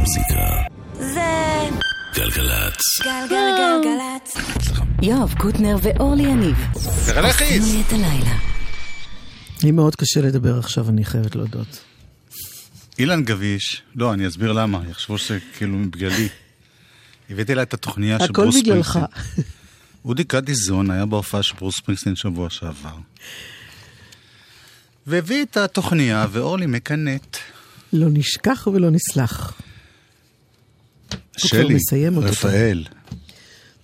המוזיקה. זה גלגלצ. גלגלגלגלצ. יואב קוטנר ואורלי יניב. עושים לי את הלילה. לי מאוד קשה לדבר עכשיו, אני חייבת להודות. אילן גביש, לא, אני אסביר למה, יחשבו שכאילו בגללי. הבאתי לה את התוכניה של הכל ברוס בגללך. ספרינגסטין. אודי קדיזון היה בהופעה של ברוס ספרינגסטין שבוע שעבר. והביא את התוכניה, ואורלי מקנאת. לא נשכח ולא נסלח. שלי, מסיים. רפאל.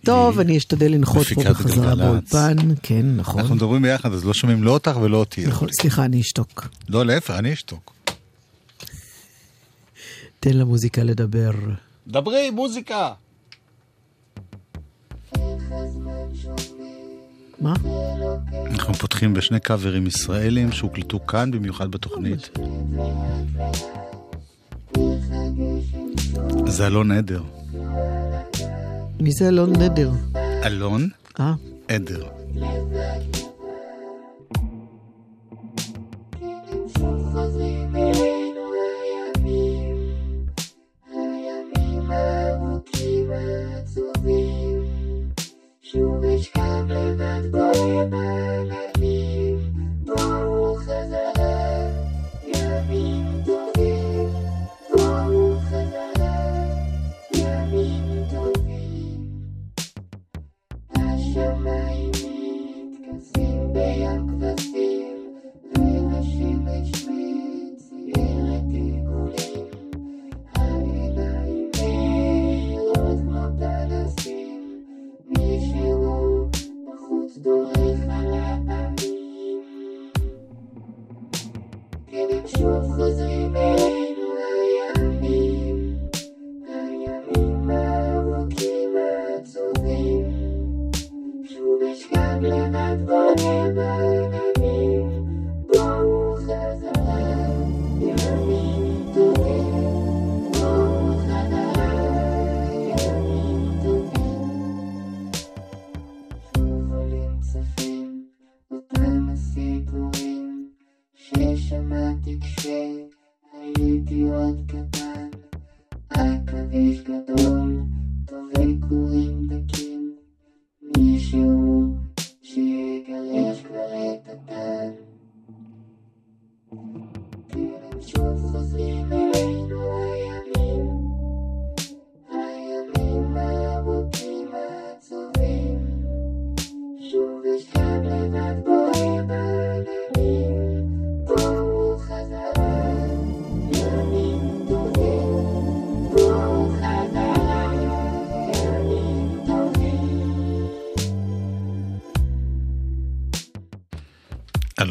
טוב, אני אשתדל לנחות פה בחזרה. באולפן. כן, נכון. אנחנו מדברים ביחד, אז לא שומעים לא אותך ולא אותי. נכון, סליחה, אני אשתוק. לא, להפך, אני אשתוק. תן למוזיקה לדבר. דברי, מוזיקה! מה? אנחנו פותחים בשני קאברים ישראלים שהוקלטו כאן במיוחד בתוכנית. זה אלון עדר. מי זה אלון נדר? אלון אה, עדר.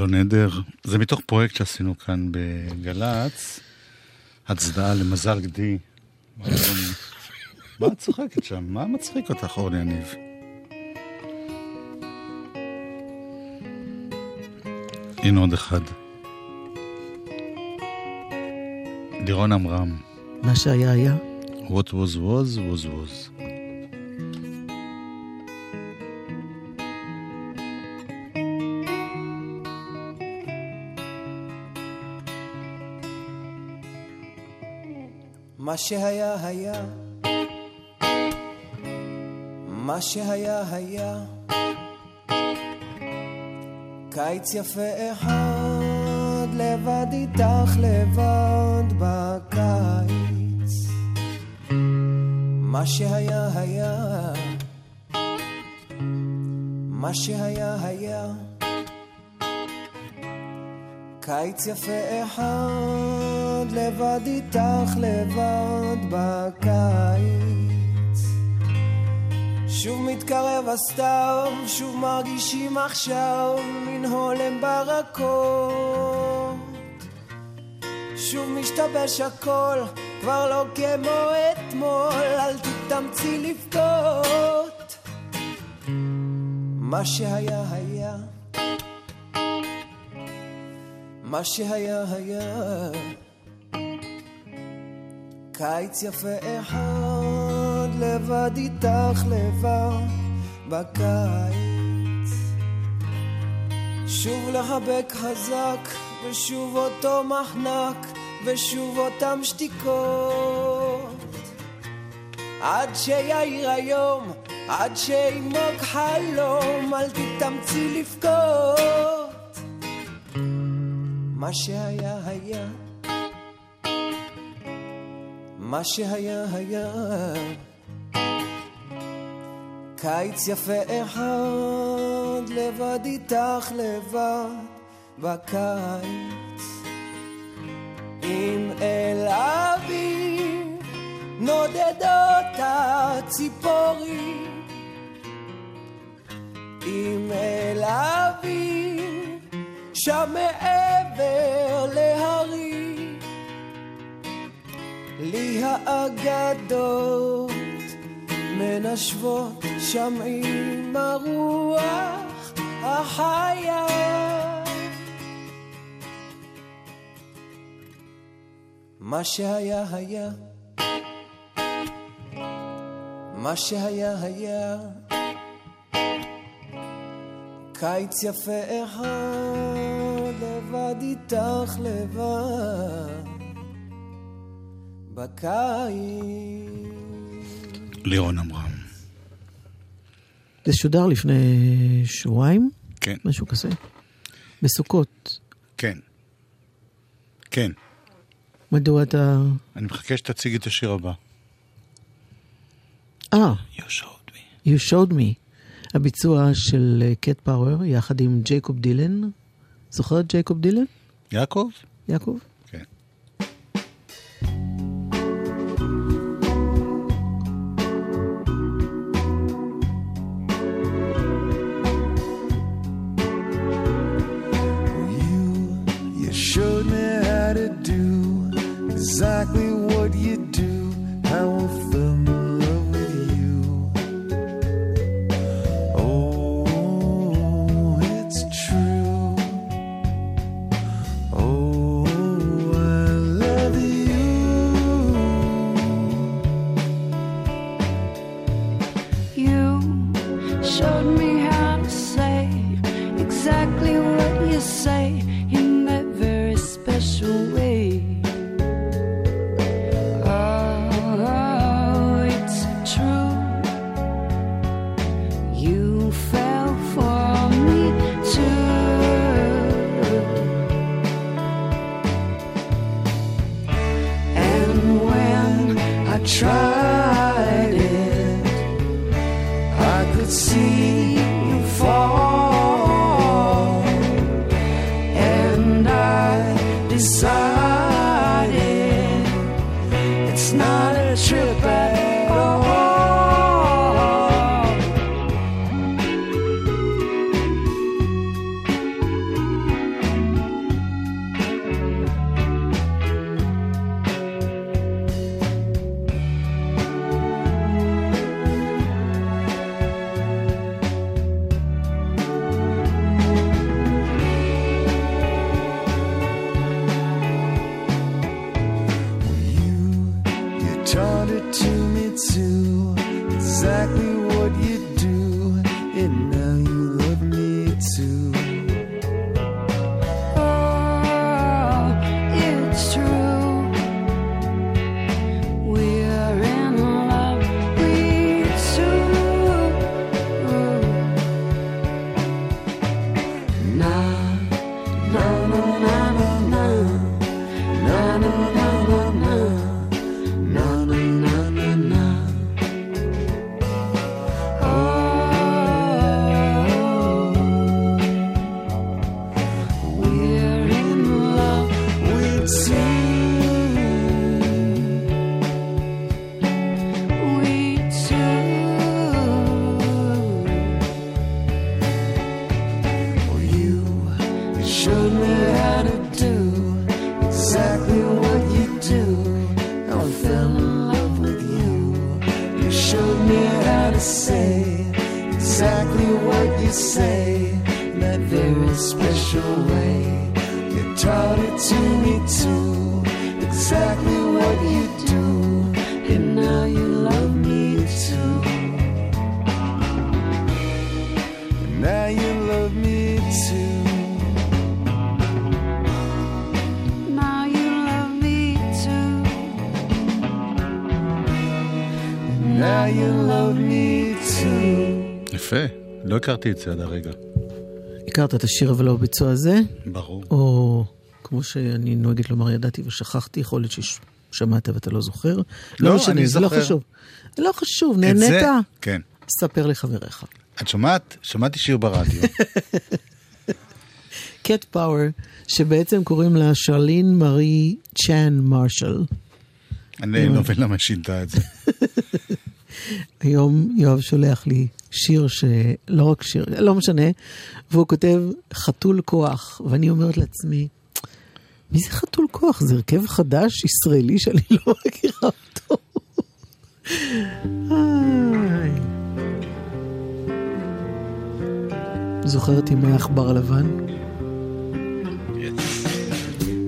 אלון עדר, זה מתוך פרויקט שעשינו כאן בגל"צ, הצדעה למזל גדי. מה את צוחקת שם? מה מצחיק אותך, אורלי יניב? הנה עוד אחד. לירון עמרם, מה שהיה היה. What was was was was. שהיה היה, מה שהיה היה, קיץ יפה אחד, לבד איתך לבד בקיץ. מה שהיה היה, מה שהיה היה, קיץ יפה אחד, לבד איתך לבד בקיץ. שוב מתקרב הסתיו, שוב מרגישים עכשיו מן הולם ברקות. שוב משתבש הכל, כבר לא כמו אתמול, אל תתאמצי לבכות. מה שהיה היה מה שהיה היה. קיץ יפה אחד לבד איתך לבד בקיץ. שוב לחבק חזק ושוב אותו מחנק ושוב אותם שתיקות. עד שיאיר היום, עד שימוג חלום, אל תתאמצי לבכות. מה שהיה היה, מה שהיה היה. קיץ יפה אחד, לבד איתך לבד, בקיץ. עם אל אביב נודדות הציפורים. עם אל אביב שם מעבר להרים. לי האגדות מנשבות שם עם הרוח החיה. מה שהיה היה, מה שהיה היה, קיץ יפה אחד, לבד איתך לבד, בקיץ. לירון עמרם. זה שודר לפני שבועיים, כן, משהו כזה. בסוכות. כן. כן. מדוע אתה... אני מחכה שתציגי את השיר הבא. אה, You showed me. You showed me. הביצוע של קט פאוור יחד עם ג'ייקוב דילן. זוכר את ג'ייקוב דילן? יעקב? יעקב? Taught it to me too, exactly what you do, הכרתי את זה עד הרגע. הכרת את השיר אבל לא בביצוע הזה? ברור. או כמו שאני נוהגת לומר, ידעתי ושכחתי, יכול להיות ששמעת ואתה לא זוכר. לא, לא משנה, אני לא זוכר. חשוב. זה לא חשוב, נהנית? זה- כן. ספר לחבריך. את שומעת? שמעתי שיר ברדיו. קט פאוור, שבעצם קוראים לה שרלין מארי צ'אן מרשל. אני לא מבין למה שינתה את זה. היום יואב שולח לי שיר שלא רק שיר, לא משנה, והוא כותב חתול כוח, ואני אומרת לעצמי, מי זה חתול כוח? זה הרכב חדש ישראלי שאני לא מכירה אותו. זוכרת עם העכבר הלבן?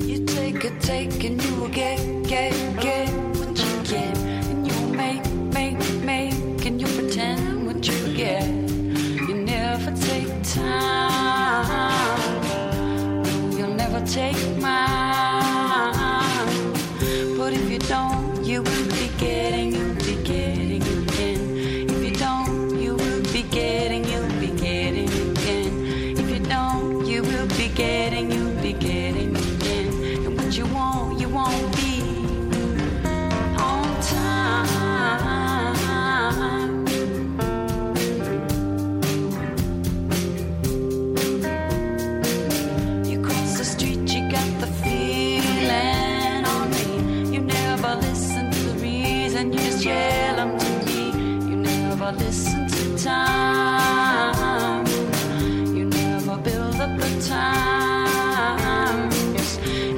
You take a take and you will get take my times.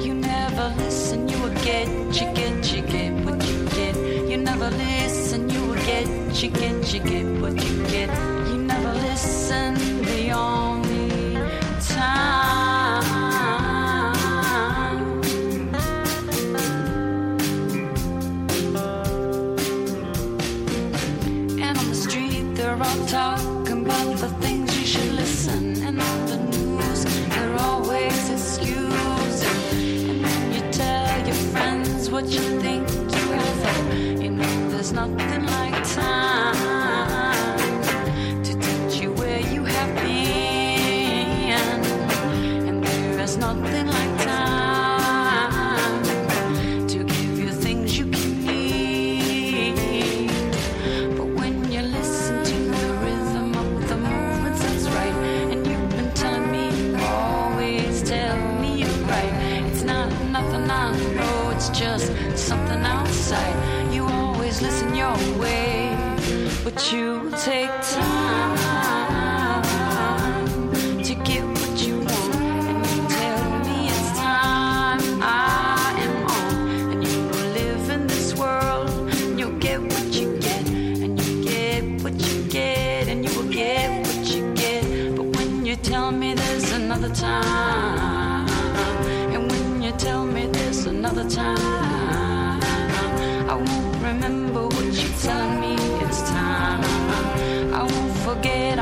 You never listen, you will get, you get, you get what you get. You never listen, you will get, you get, you get what you get. You never listen,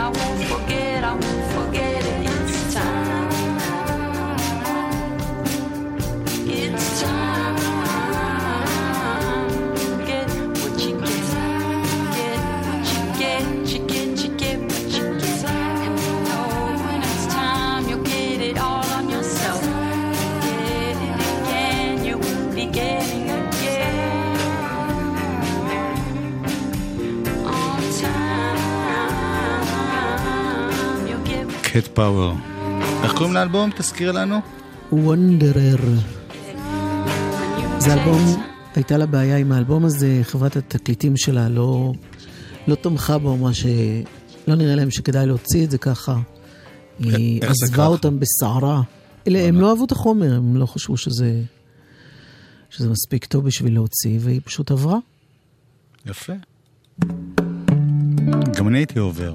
I won't פאוור. איך קוראים לאלבום? תזכיר לנו. וונדרר. זה אלבום, הייתה לה בעיה עם האלבום הזה, חברת התקליטים שלה לא, לא תמכה בו, מה שלא נראה להם שכדאי להוציא את זה ככה. היא עזבה? אותם בסערה. אלה, הם לא אהבו את החומר, הם לא חשבו שזה, שזה מספיק טוב בשביל להוציא, והיא פשוט עברה. יפה. גם אני הייתי עובר.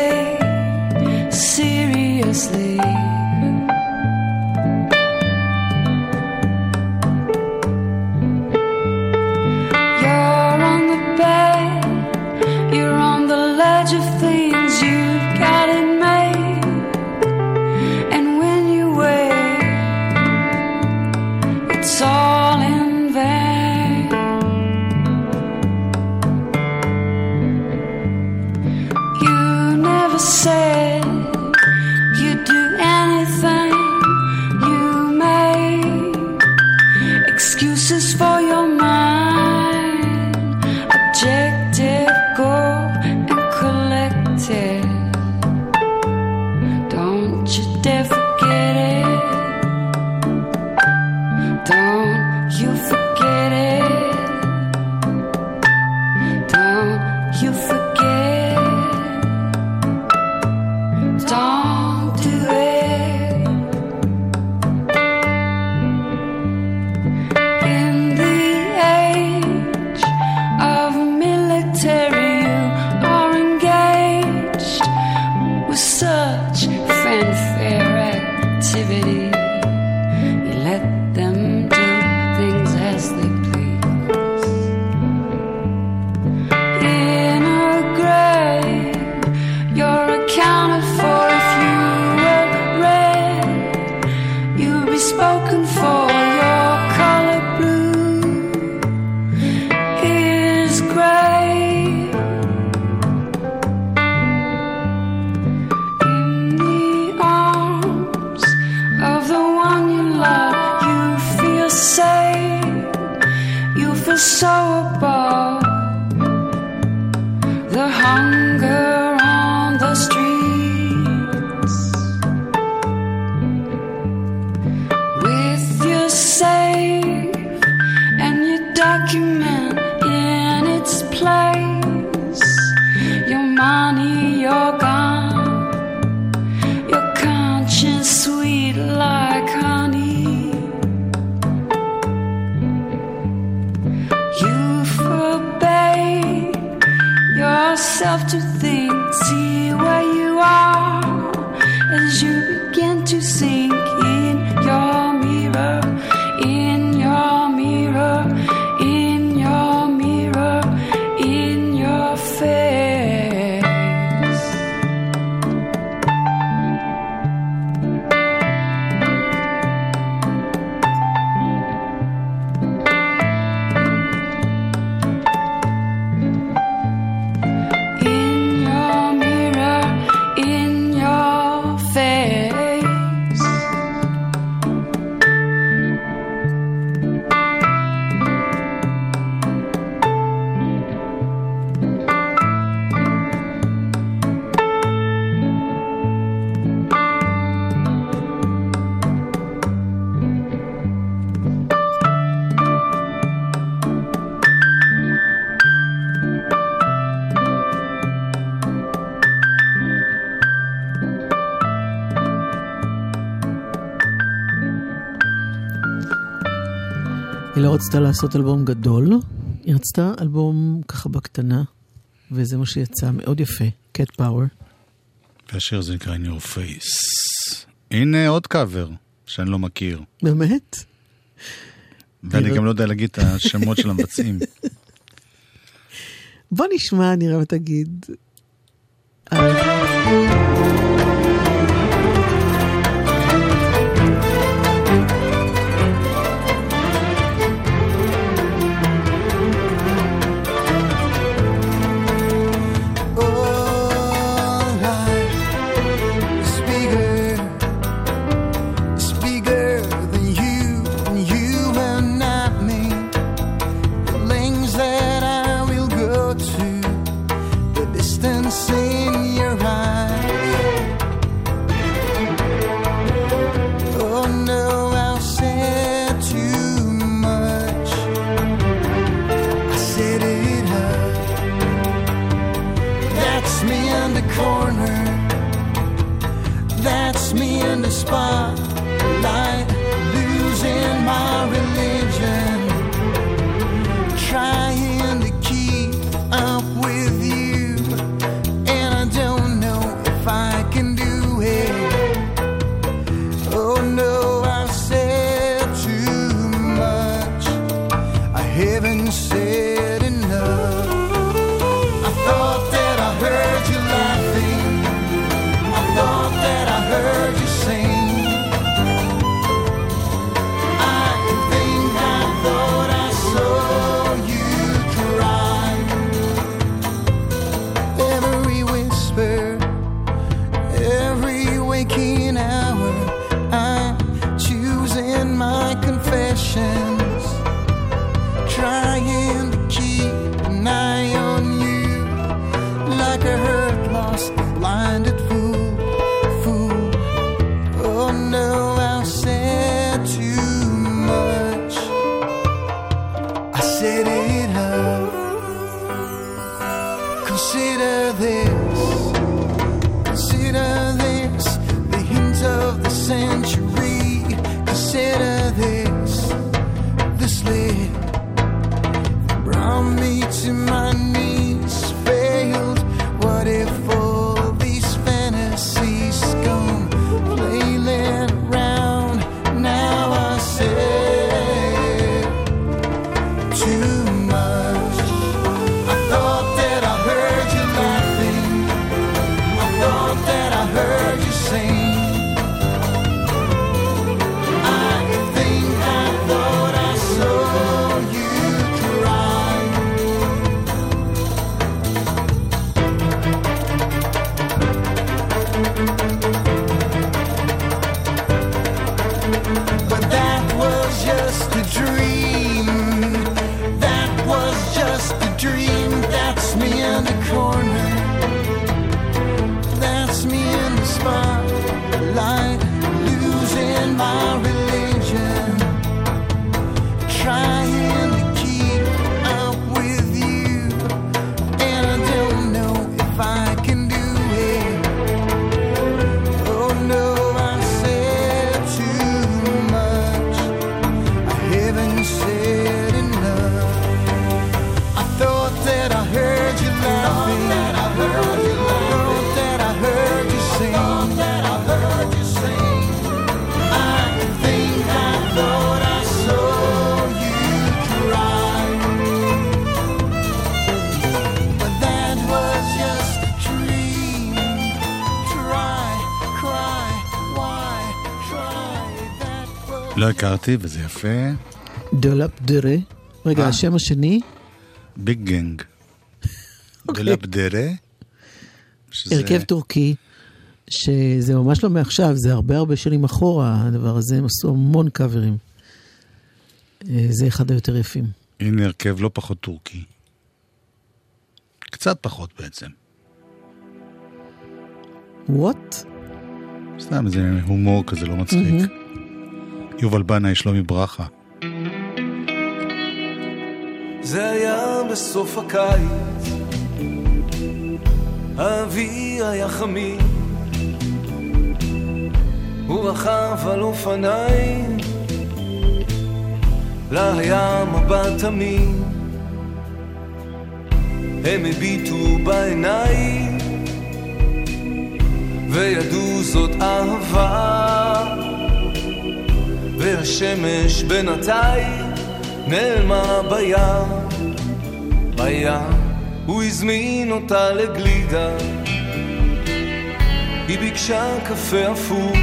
hunger. רצתה לעשות אלבום גדול, היא רצתה אלבום ככה בקטנה, וזה מה שיצא, מאוד יפה, קט פאוור. והשיר זה נקרא In Your Face. הנה עוד קאבר שאני לא מכיר. באמת? ואני גם לא יודע להגיד את השמות של המבצעים. בוא נשמע, נראה ותגיד. אה. My הכרתי, וזה יפה. דולאפ דרה. רגע, אה. השם השני, ביג גנג. אוקיי. דלבדרה. שזה- הרכב טורקי, שזה ממש לא מעכשיו, זה הרבה הרבה שנים אחורה, הדבר הזה, הם עשו המון קאברים. אה, זה אחד היותר יפים. הנה הרכב לא פחות טורקי. קצת פחות בעצם. וואט? סתם איזה הומור כזה לא מצחיק. יובל בנאי, שלומי ברכה. זה היה בסוף הקיץ, האוויר היה חמים, הוא רכב על אופניים, לה היה מבט תמים, הם הביטו בעיניים, וידעו זאת אהבה, והשמש בינתיים נעלמה בים, בים, הוא הזמין אותה לגלידה, היא ביקשה קפה הפוך,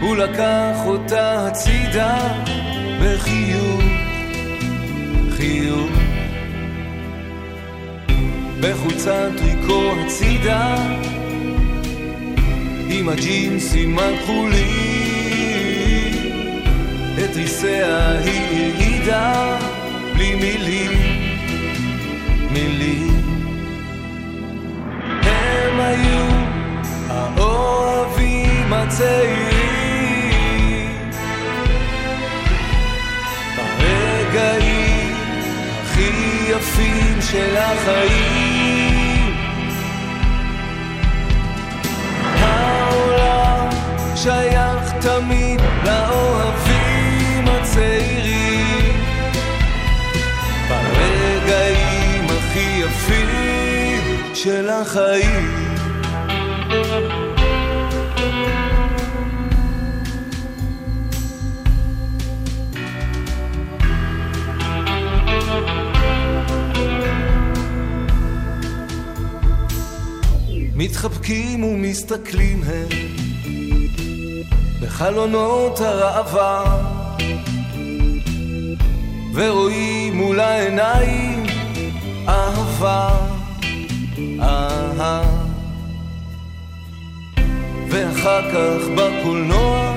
הוא לקח אותה הצידה בחיוך, חיוך, בחולצת טריקו הצידה, עם הג'ינסים הכחולים. את ריסיה היא הרעידה בלי מילים, מילים. הם היו האוהבים הצעירים, ברגעים הכי יפים של החיים. שייך תמיד לאוהבים הצעירים ברגעים הכי יפים של החיים. מתחבקים ומסתכלים הם בחלונות הראווה ורואים מול העיניים אהבה, אהה. ואחר כך בקולנוע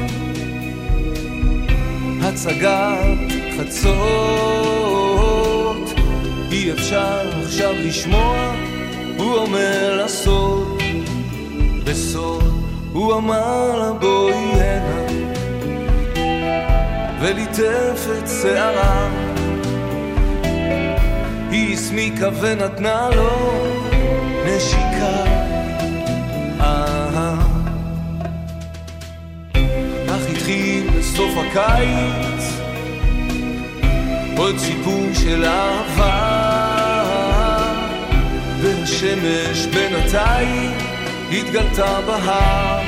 הצגת חצות. אי אפשר עכשיו לשמוע הוא אומר לה סוד, בסוד הוא אמר לה בואי הנה. וליטף את שערה הסמיקה ונתנה לו נשיקה אהה. אך התחיל בסוף הקיץ עוד סיפור של אהבה והשמש בינתיים התגלתה בהר,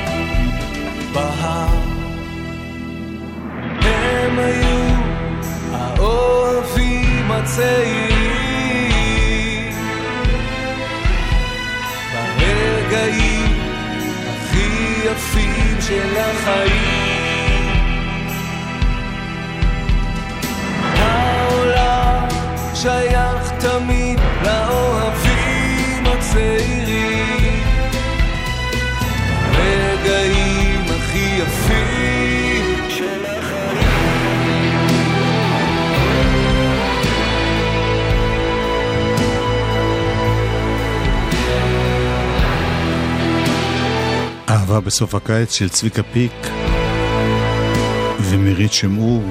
בהר. הם היו האוהבים הצעירים ברגעים הכי יפים של החיים. העולם שייך תמיד לאוהבים הצעירים ברגעים אהבה בסוף הקיץ של צביקה פיק ומירית שמעור.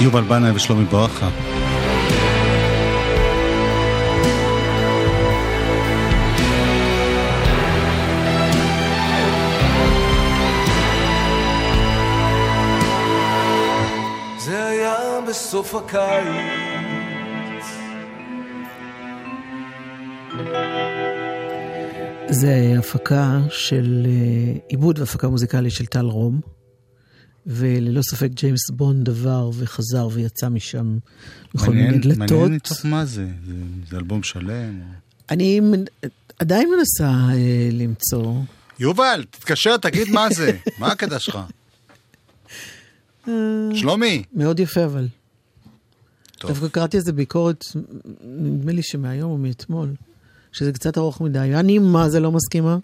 יובל בנאי ושלומי ברכה. בסוף הקיץ זה הפקה של אה, עיבוד והפקה מוזיקלית של טל רום, וללא ספק ג'יימס בונד עבר וחזר ויצא משם בכל מיני דלתות. מעניין איתך מה זה, זה, זה אלבום שלם. אני עדיין מנסה אה, למצוא. יובל, תתקשר, תגיד מה זה, מה הקטע שלך? שלומי. מאוד יפה אבל. דווקא קראתי איזה ביקורת, נדמה לי שמהיום או מאתמול, שזה קצת ארוך מדי. אני מה זה לא מסכימה?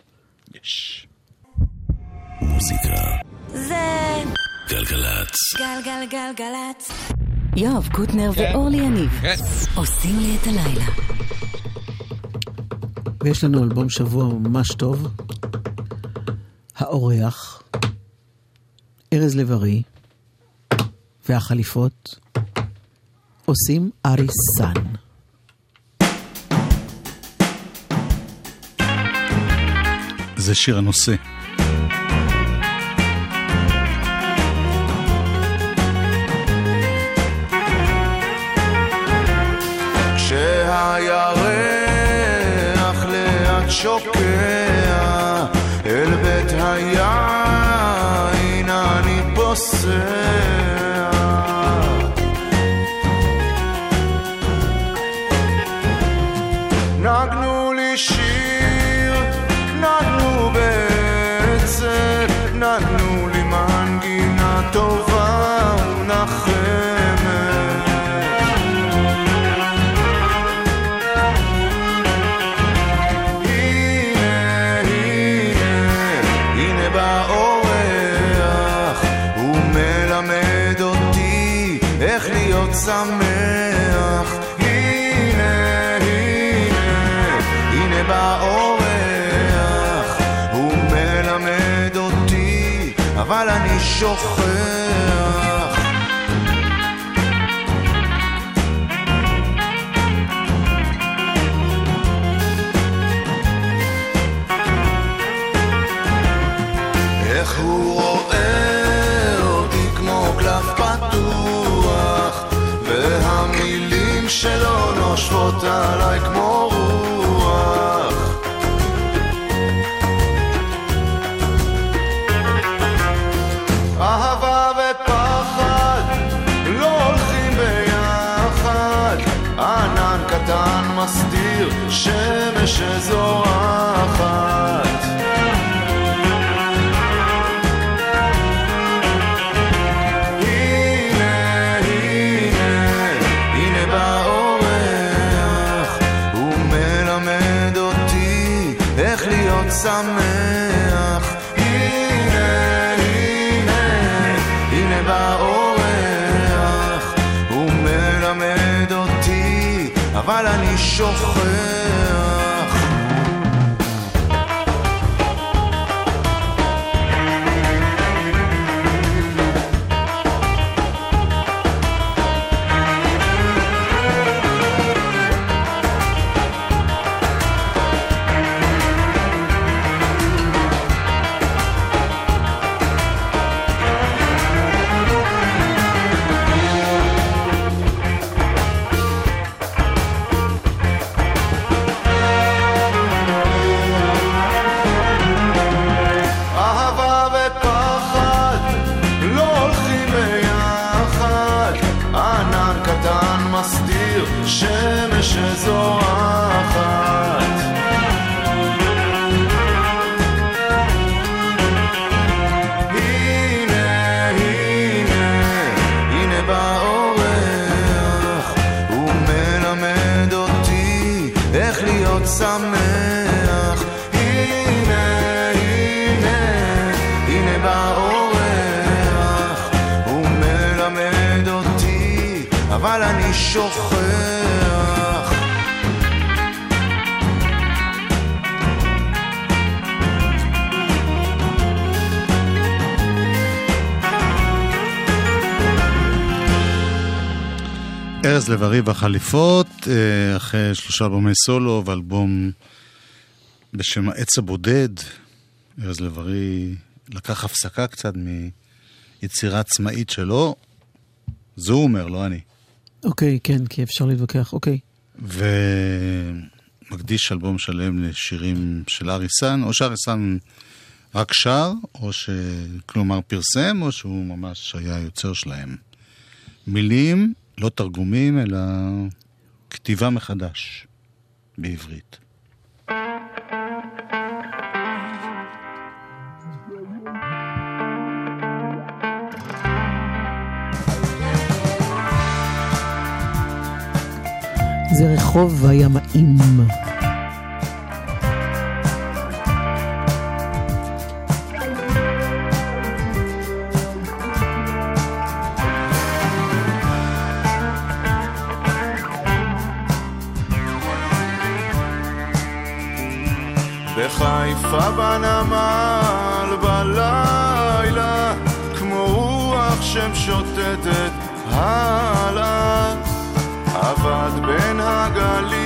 יש. מוזיקה. זה גלגלצ. גלגלגלגלצ. יואב קוטנר ואורלי יניב עושים לי את הלילה. ויש לנו אלבום שבוע ממש טוב. האורח, ארז לב-ארי והחליפות עושים אריסן. זה שיר הנושא. שוכח. איך הוא רואה אותי כמו קלף פתוח והמילים שלו נושבות עליי כמו להיות שמח. הנה, הנה, הנה בא אורח, הוא מלמד אותי, אבל אני שוכח. ארז לב-ארי והחליפות, אה, אחרי שלושה אלבומי סולו ואלבום בשם העץ הבודד. ארז לב-ארי לקח הפסקה קצת מיצירה עצמאית שלו. זה הוא אומר, לא אני. אוקיי, כן, כי אפשר להתווכח, אוקיי. ומקדיש אלבום שלם לשירים של אריסן, או שאריסן רק שר, או שכלומר פרסם, או שהוא ממש היה יוצר שלהם. מילים, לא תרגומים, אלא כתיבה מחדש בעברית. זה רחוב הימאים. בחיפה בנמל בלילה, כמו רוח שמשוטטת הלאה. עבד בין הגלים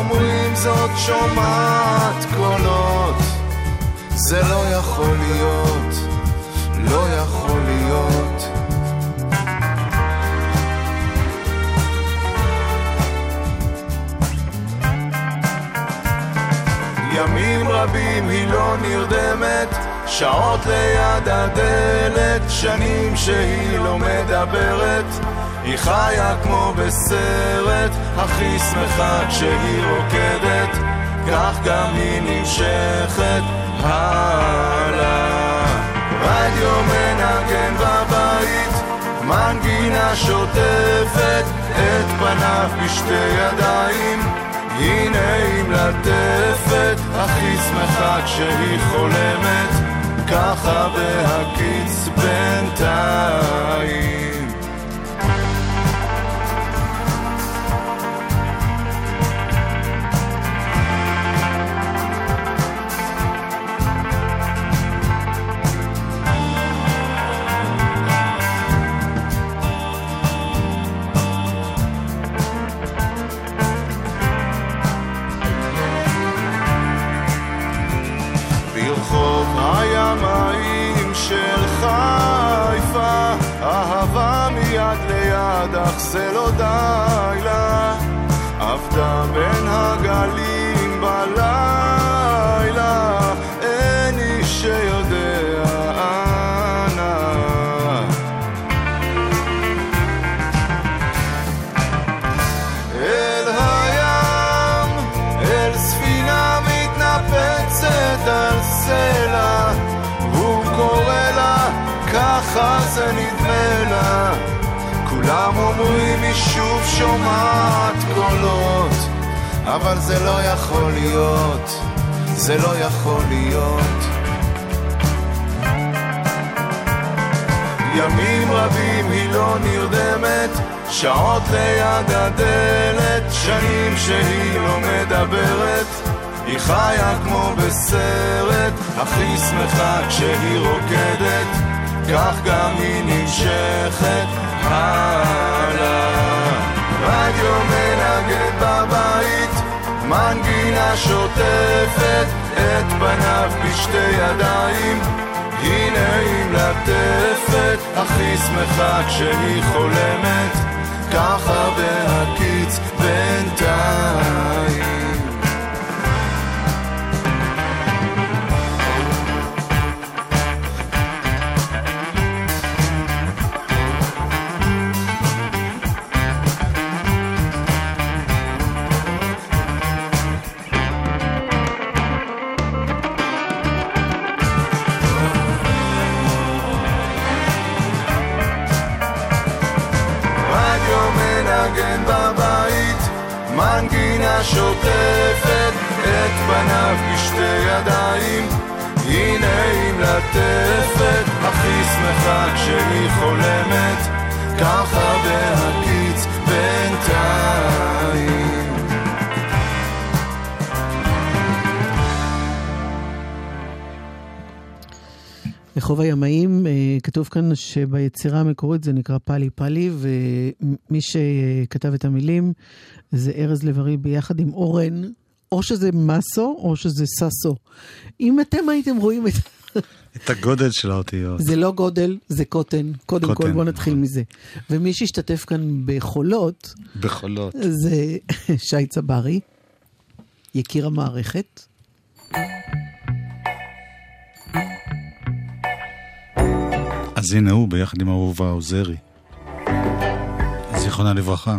אומרים זאת שומעת קולות, זה לא יכול להיות, לא יכול להיות. ימים רבים היא לא נרדמת, שעות ליד הדלת, שנים שהיא לא מדברת. היא חיה כמו בסרט, הכי שמחה כשהיא רוקדת, כך גם היא נמשכת הלאה. רדיו מנגן בבית, מנגינה שוטפת את פניו בשתי ידיים. הנה היא מלטפת, הכי שמחה כשהיא חולמת, ככה בהקיץ בינתיים. ליד, אך זה לא די לה. עבדה בין הגלים בלילה, אין איש שיודע אנה. אל הים, אל ספינה מתנפצת על סלע לך זה נדמה לה כולם אומרים היא שוב שומעת קולות. אבל זה לא יכול להיות, זה לא יכול להיות. ימים רבים היא לא נרדמת שעות ליד הדלת, שנים שהיא לא מדברת. היא חיה כמו בסרט, הכי שמחה כשהיא רוקדת כך גם היא נמשכת הלאה. רדיו מנגן בבית, מנגינה שוטפת את פניו בשתי ידיים. היא מלטפת, הכי שמחה כשהיא חולמת, ככה בהקיץ בינתיים. שוטפת את פניו בשתי ידיים. הנה היא מלטפת, הכי שמחה כשהיא חולמת, ככה בהקיץ רחוב הימאים, אה, כתוב כאן שביצירה המקורית זה נקרא פאלי פאלי, ומי שכתב את המילים זה ארז לב-ארי ביחד עם אורן, או שזה מסו או שזה ססו. אם אתם הייתם רואים את... את הגודל של האותיות. זה לא גודל, זה קוטן. קודם קוטן, כל, בוא נתחיל נכון. מזה. ומי שהשתתף כאן בחולות, בחולות. זה שי צברי, יקיר המערכת. אז הנה הוא ביחד עם אהובה עוזרי. זיכרונה לברכה.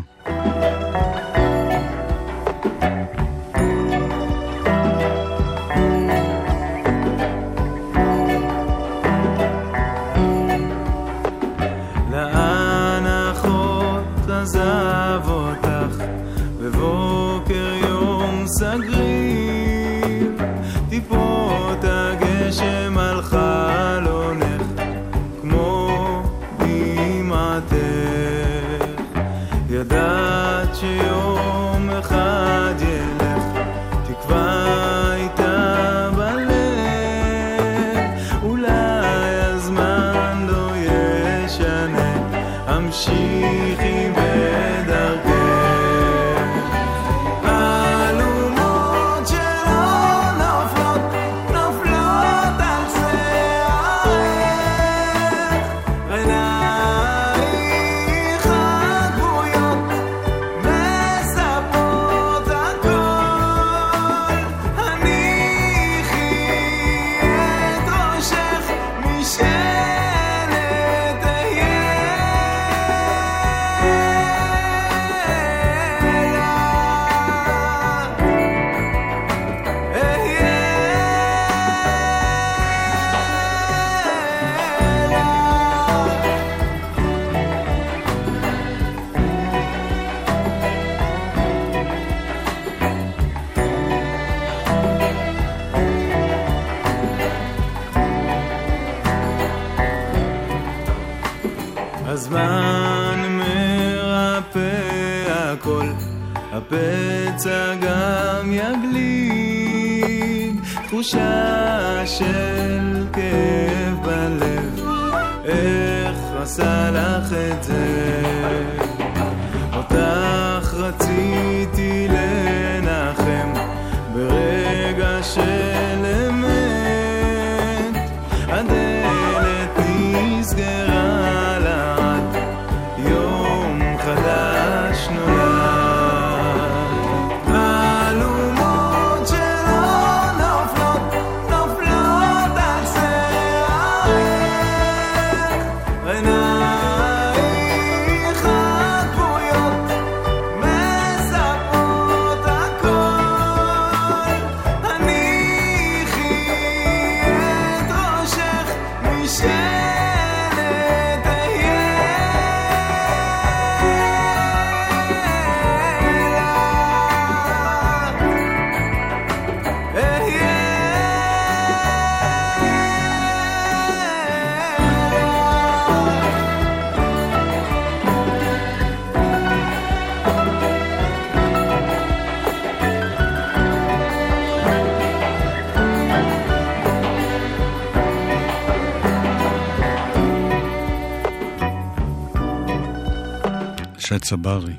צברי,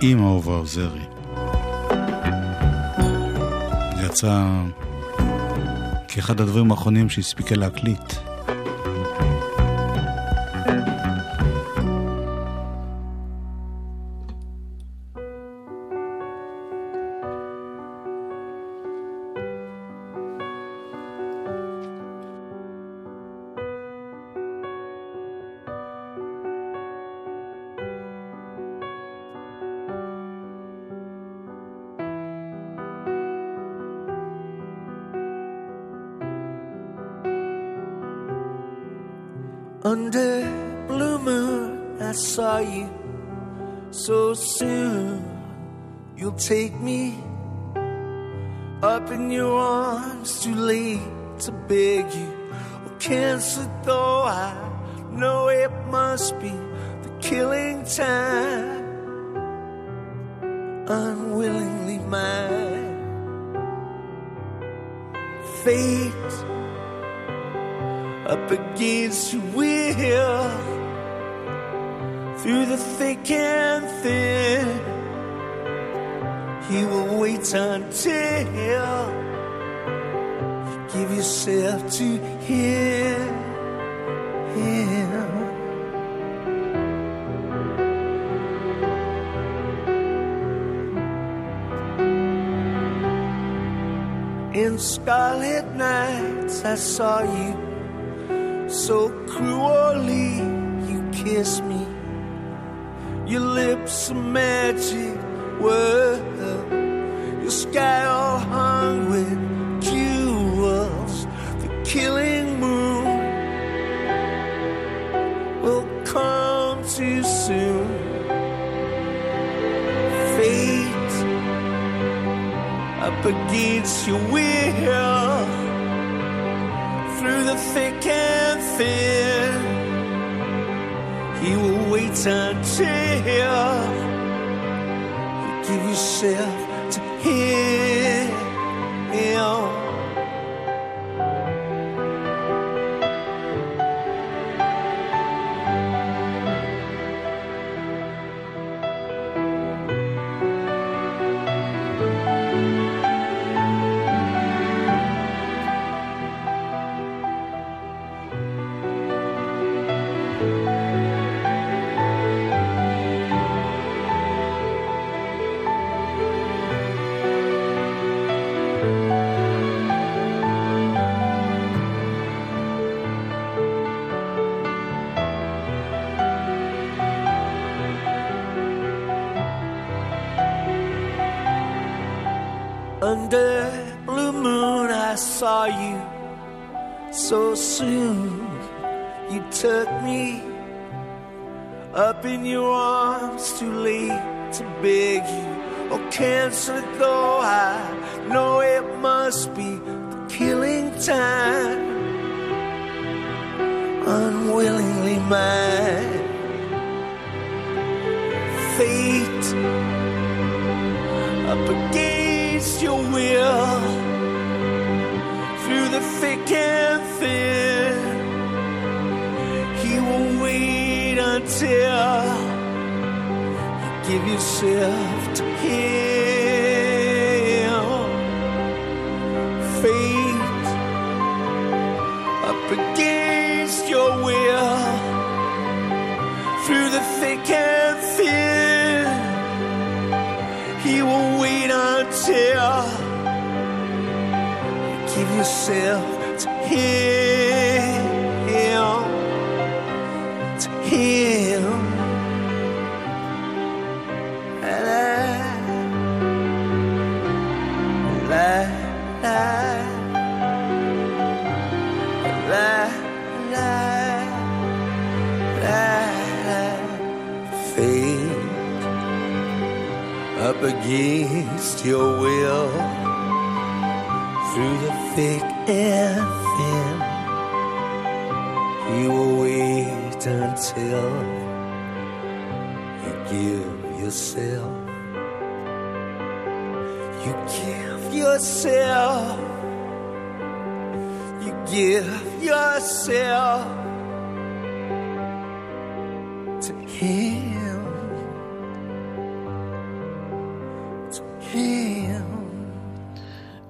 עם אהובה עוזרי. יצא כאחד הדברים האחרונים שהספיקה להקליט. So soon. You'll take me up in your arms, too late to beg you. Oh, cancer, though I know it must be the killing time. Unwillingly mine. Fate up against your will through the thick and thin. You will wait until you give yourself to. Him. In scarlet nights, I saw you so cruelly you kissed me. Your lips a magic word. Your sky all hung with jewels. The killing moon will come too soon. Fate up against your will through the thick and thin winter tear. Give yourself saw you so soon. You took me up in your arms, too late to beg you. Oh, cancer, though I know it must be the killing time. Unwillingly mine. Fate up against your will the thick and thin. He will wait until you give yourself to him. Fate up against your will through the thick and thin. He will wait until yourself to Him. To Him. Up against your will through the thick and thin. You will wait until you give yourself. You give yourself. You give yourself to Him.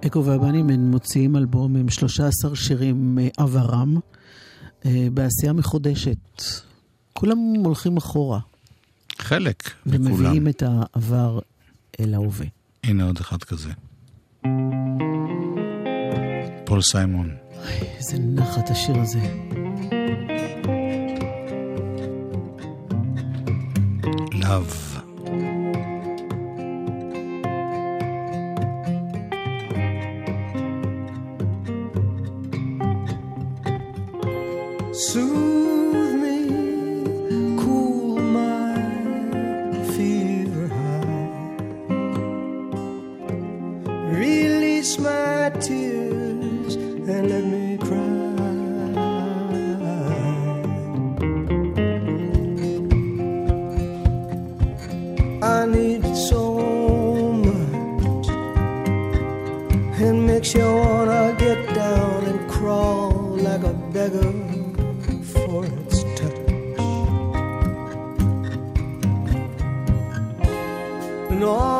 אקו והבנים הם מוציאים אלבום עם 13 שירים עברם, אה, בעשייה מחודשת. כולם הולכים אחורה, חלק מכולם. ומביאים את העבר אל ההווה. הנה עוד אחד כזה. פול סיימון. איזה נחת השיר הזה. Love. no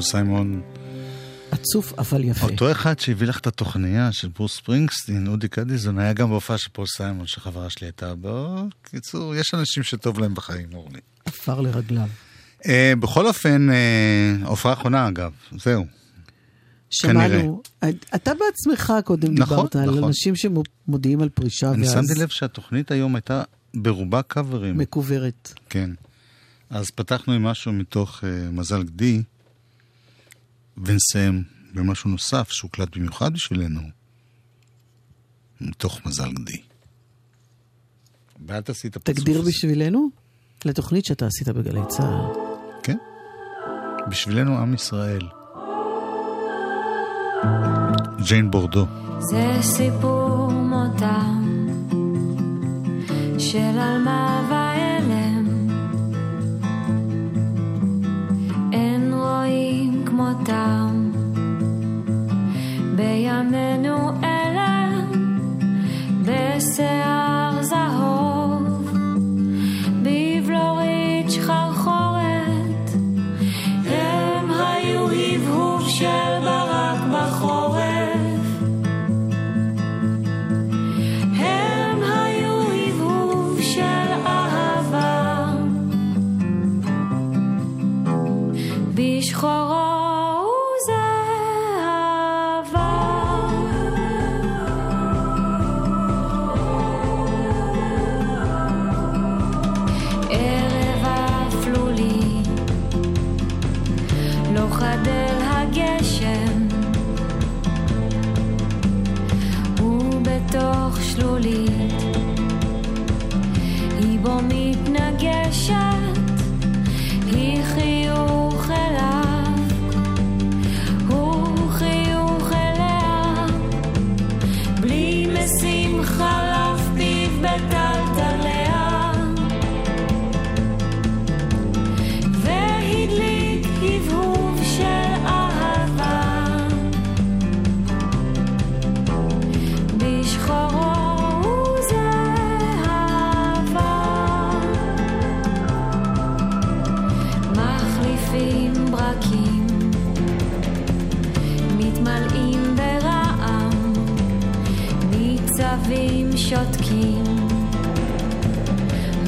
פול סיימון. עצוב אבל יפה. אותו אחד שהביא לך את התוכניה של ברוס ספרינגסטין, אודי קדיזון, היה גם בהופעה של פול סיימון, שחברה שלי הייתה בו. קיצור, יש אנשים שטוב להם בחיים, אורלי. עפר לרגליו. אה, בכל אופן, אה, הופעה אחרונה אגב, זהו. שמענו, אתה בעצמך קודם נכון, דיברת על נכון. אנשים שמודיעים על פרישה אני ואז שמתי לב שהתוכנית היום הייתה ברובה קאברים. מקוברת. כן. אז פתחנו עם משהו מתוך uh, מזל גדי, ונסיים במשהו נוסף שהוקלט במיוחד בשבילנו, מתוך מזל גדי. ואל תעשי את הפרצוף תגדיר הזה. בשבילנו? לתוכנית שאתה עשית בגלי צה"ל. כן? בשבילנו עם ישראל. ג'יין בורדו. זה סיפור מותם של עלמה רואים כמותם בימינו מתנגשת שותקים.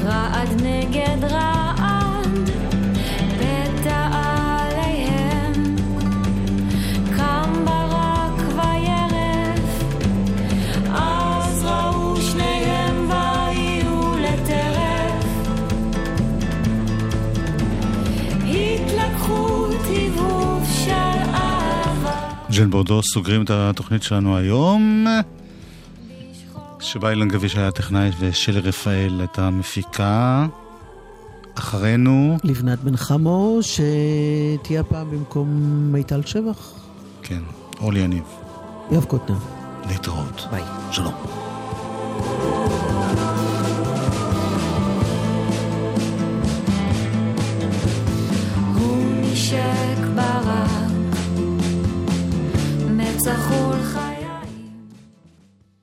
רעד נגד רעד פתע עליהם קם ברק וירף אז ראו שניהם ויהיו לטרף. התלקחות הבהוב של אהבה. ג'יין בורדו סוגרים את התוכנית שלנו היום, שבה אילן גביש היה טכנאי ושלי רפאל הייתה מפיקה. אחרינו, לבנת בן חמו, שתהיה הפעם במקום מיטל שבח. כן, אורלי יניב. יואב קוטנר. להתראות. ביי. שלום.